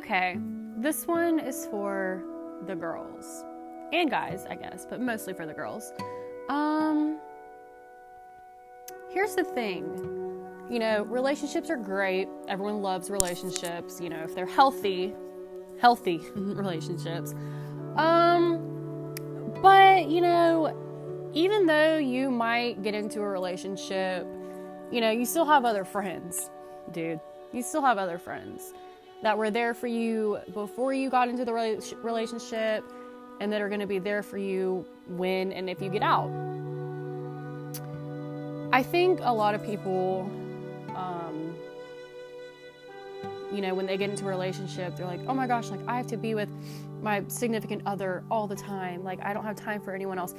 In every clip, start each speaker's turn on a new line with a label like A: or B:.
A: Okay, this one is for the girls and guys, I guess, but mostly for the girls. Um, here's the thing you know, relationships are great. Everyone loves relationships, you know, if they're healthy, healthy relationships. Um, but, you know, even though you might get into a relationship, you know, you still have other friends, dude. You still have other friends that were there for you before you got into the relationship and that are going to be there for you when and if you get out. I think a lot of people um, you know, when they get into a relationship, they're like, oh my gosh, like I have to be with my significant other all the time. Like I don't have time for anyone else.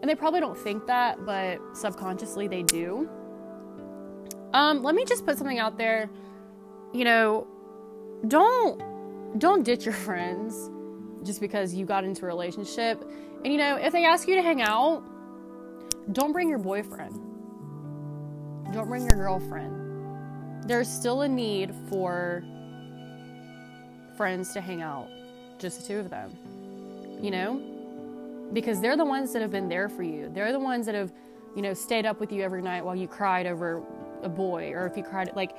A: And they probably don't think that, but subconsciously they do. Um, let me just put something out there. You know, don't don't ditch your friends just because you got into a relationship. And you know, if they ask you to hang out, don't bring your boyfriend. Don't bring your girlfriend there's still a need for friends to hang out, just the two of them. You know? Because they're the ones that have been there for you. They're the ones that have, you know, stayed up with you every night while you cried over a boy or if you cried like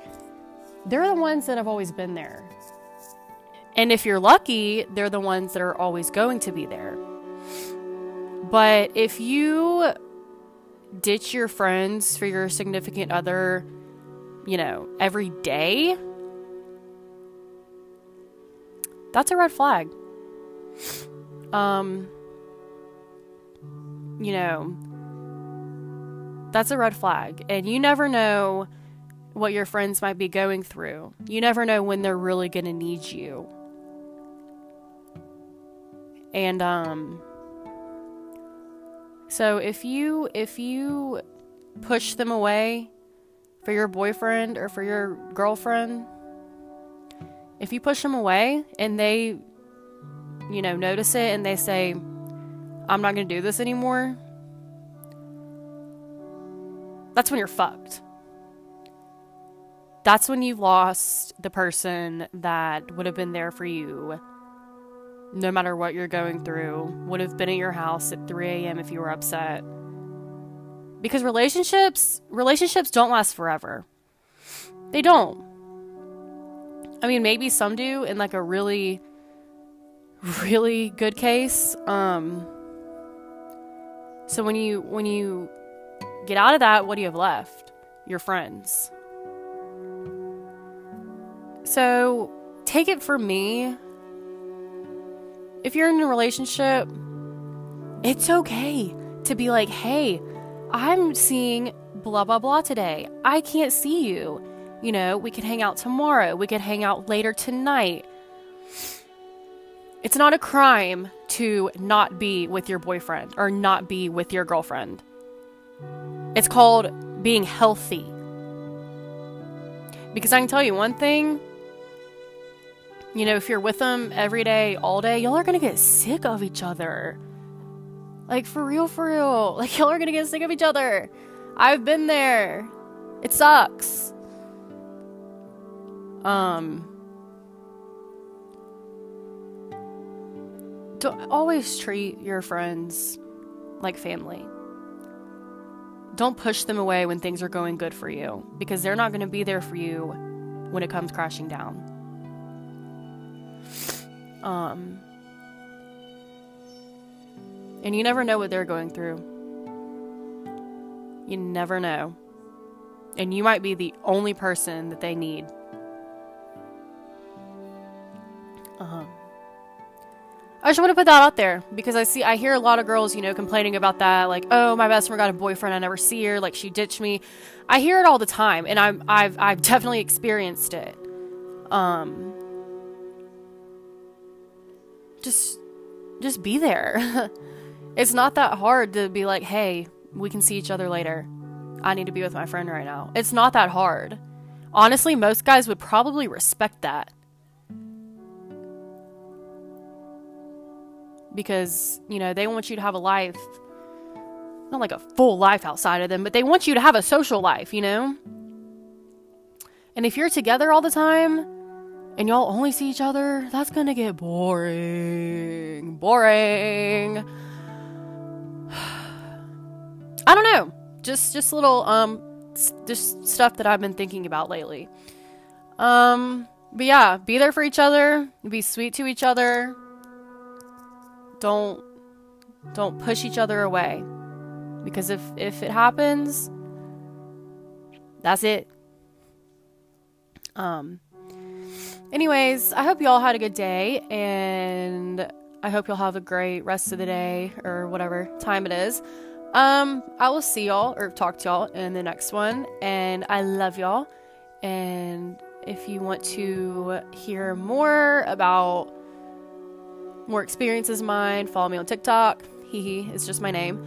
A: they're the ones that have always been there. And if you're lucky, they're the ones that are always going to be there. But if you ditch your friends for your significant other, you know, every day, that's a red flag. Um, you know, that's a red flag. And you never know what your friends might be going through. You never know when they're really going to need you. And um so if you if you push them away for your boyfriend or for your girlfriend, if you push them away and they, you know, notice it and they say, I'm not going to do this anymore, that's when you're fucked. That's when you've lost the person that would have been there for you no matter what you're going through, would have been at your house at 3 a.m. if you were upset because relationships relationships don't last forever. They don't. I mean, maybe some do in like a really really good case. Um so when you when you get out of that, what do you have left? Your friends. So, take it from me. If you're in a relationship, it's okay to be like, "Hey, I'm seeing blah, blah, blah today. I can't see you. You know, we could hang out tomorrow. We could hang out later tonight. It's not a crime to not be with your boyfriend or not be with your girlfriend. It's called being healthy. Because I can tell you one thing you know, if you're with them every day, all day, y'all are gonna get sick of each other. Like, for real, for real. Like, y'all are gonna get sick of each other. I've been there. It sucks. Um, don't always treat your friends like family. Don't push them away when things are going good for you because they're not going to be there for you when it comes crashing down. Um, and you never know what they're going through. You never know. And you might be the only person that they need. Uh huh. I just want to put that out there because I see, I hear a lot of girls, you know, complaining about that. Like, oh, my best friend got a boyfriend. I never see her. Like, she ditched me. I hear it all the time, and I'm, I've, I've definitely experienced it. Um, just, just be there. It's not that hard to be like, hey, we can see each other later. I need to be with my friend right now. It's not that hard. Honestly, most guys would probably respect that. Because, you know, they want you to have a life, not like a full life outside of them, but they want you to have a social life, you know? And if you're together all the time, and y'all only see each other, that's gonna get boring. Boring. I don't know. Just just little um just stuff that I've been thinking about lately. Um but yeah, be there for each other, be sweet to each other. Don't don't push each other away. Because if if it happens, that's it. Um anyways, I hope you all had a good day and I hope you'll have a great rest of the day or whatever time it is. Um, I will see y'all or talk to y'all in the next one. And I love y'all. And if you want to hear more about more experiences of mine, follow me on TikTok. Hee is just my name.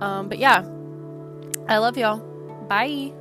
A: Um, but yeah, I love y'all. Bye.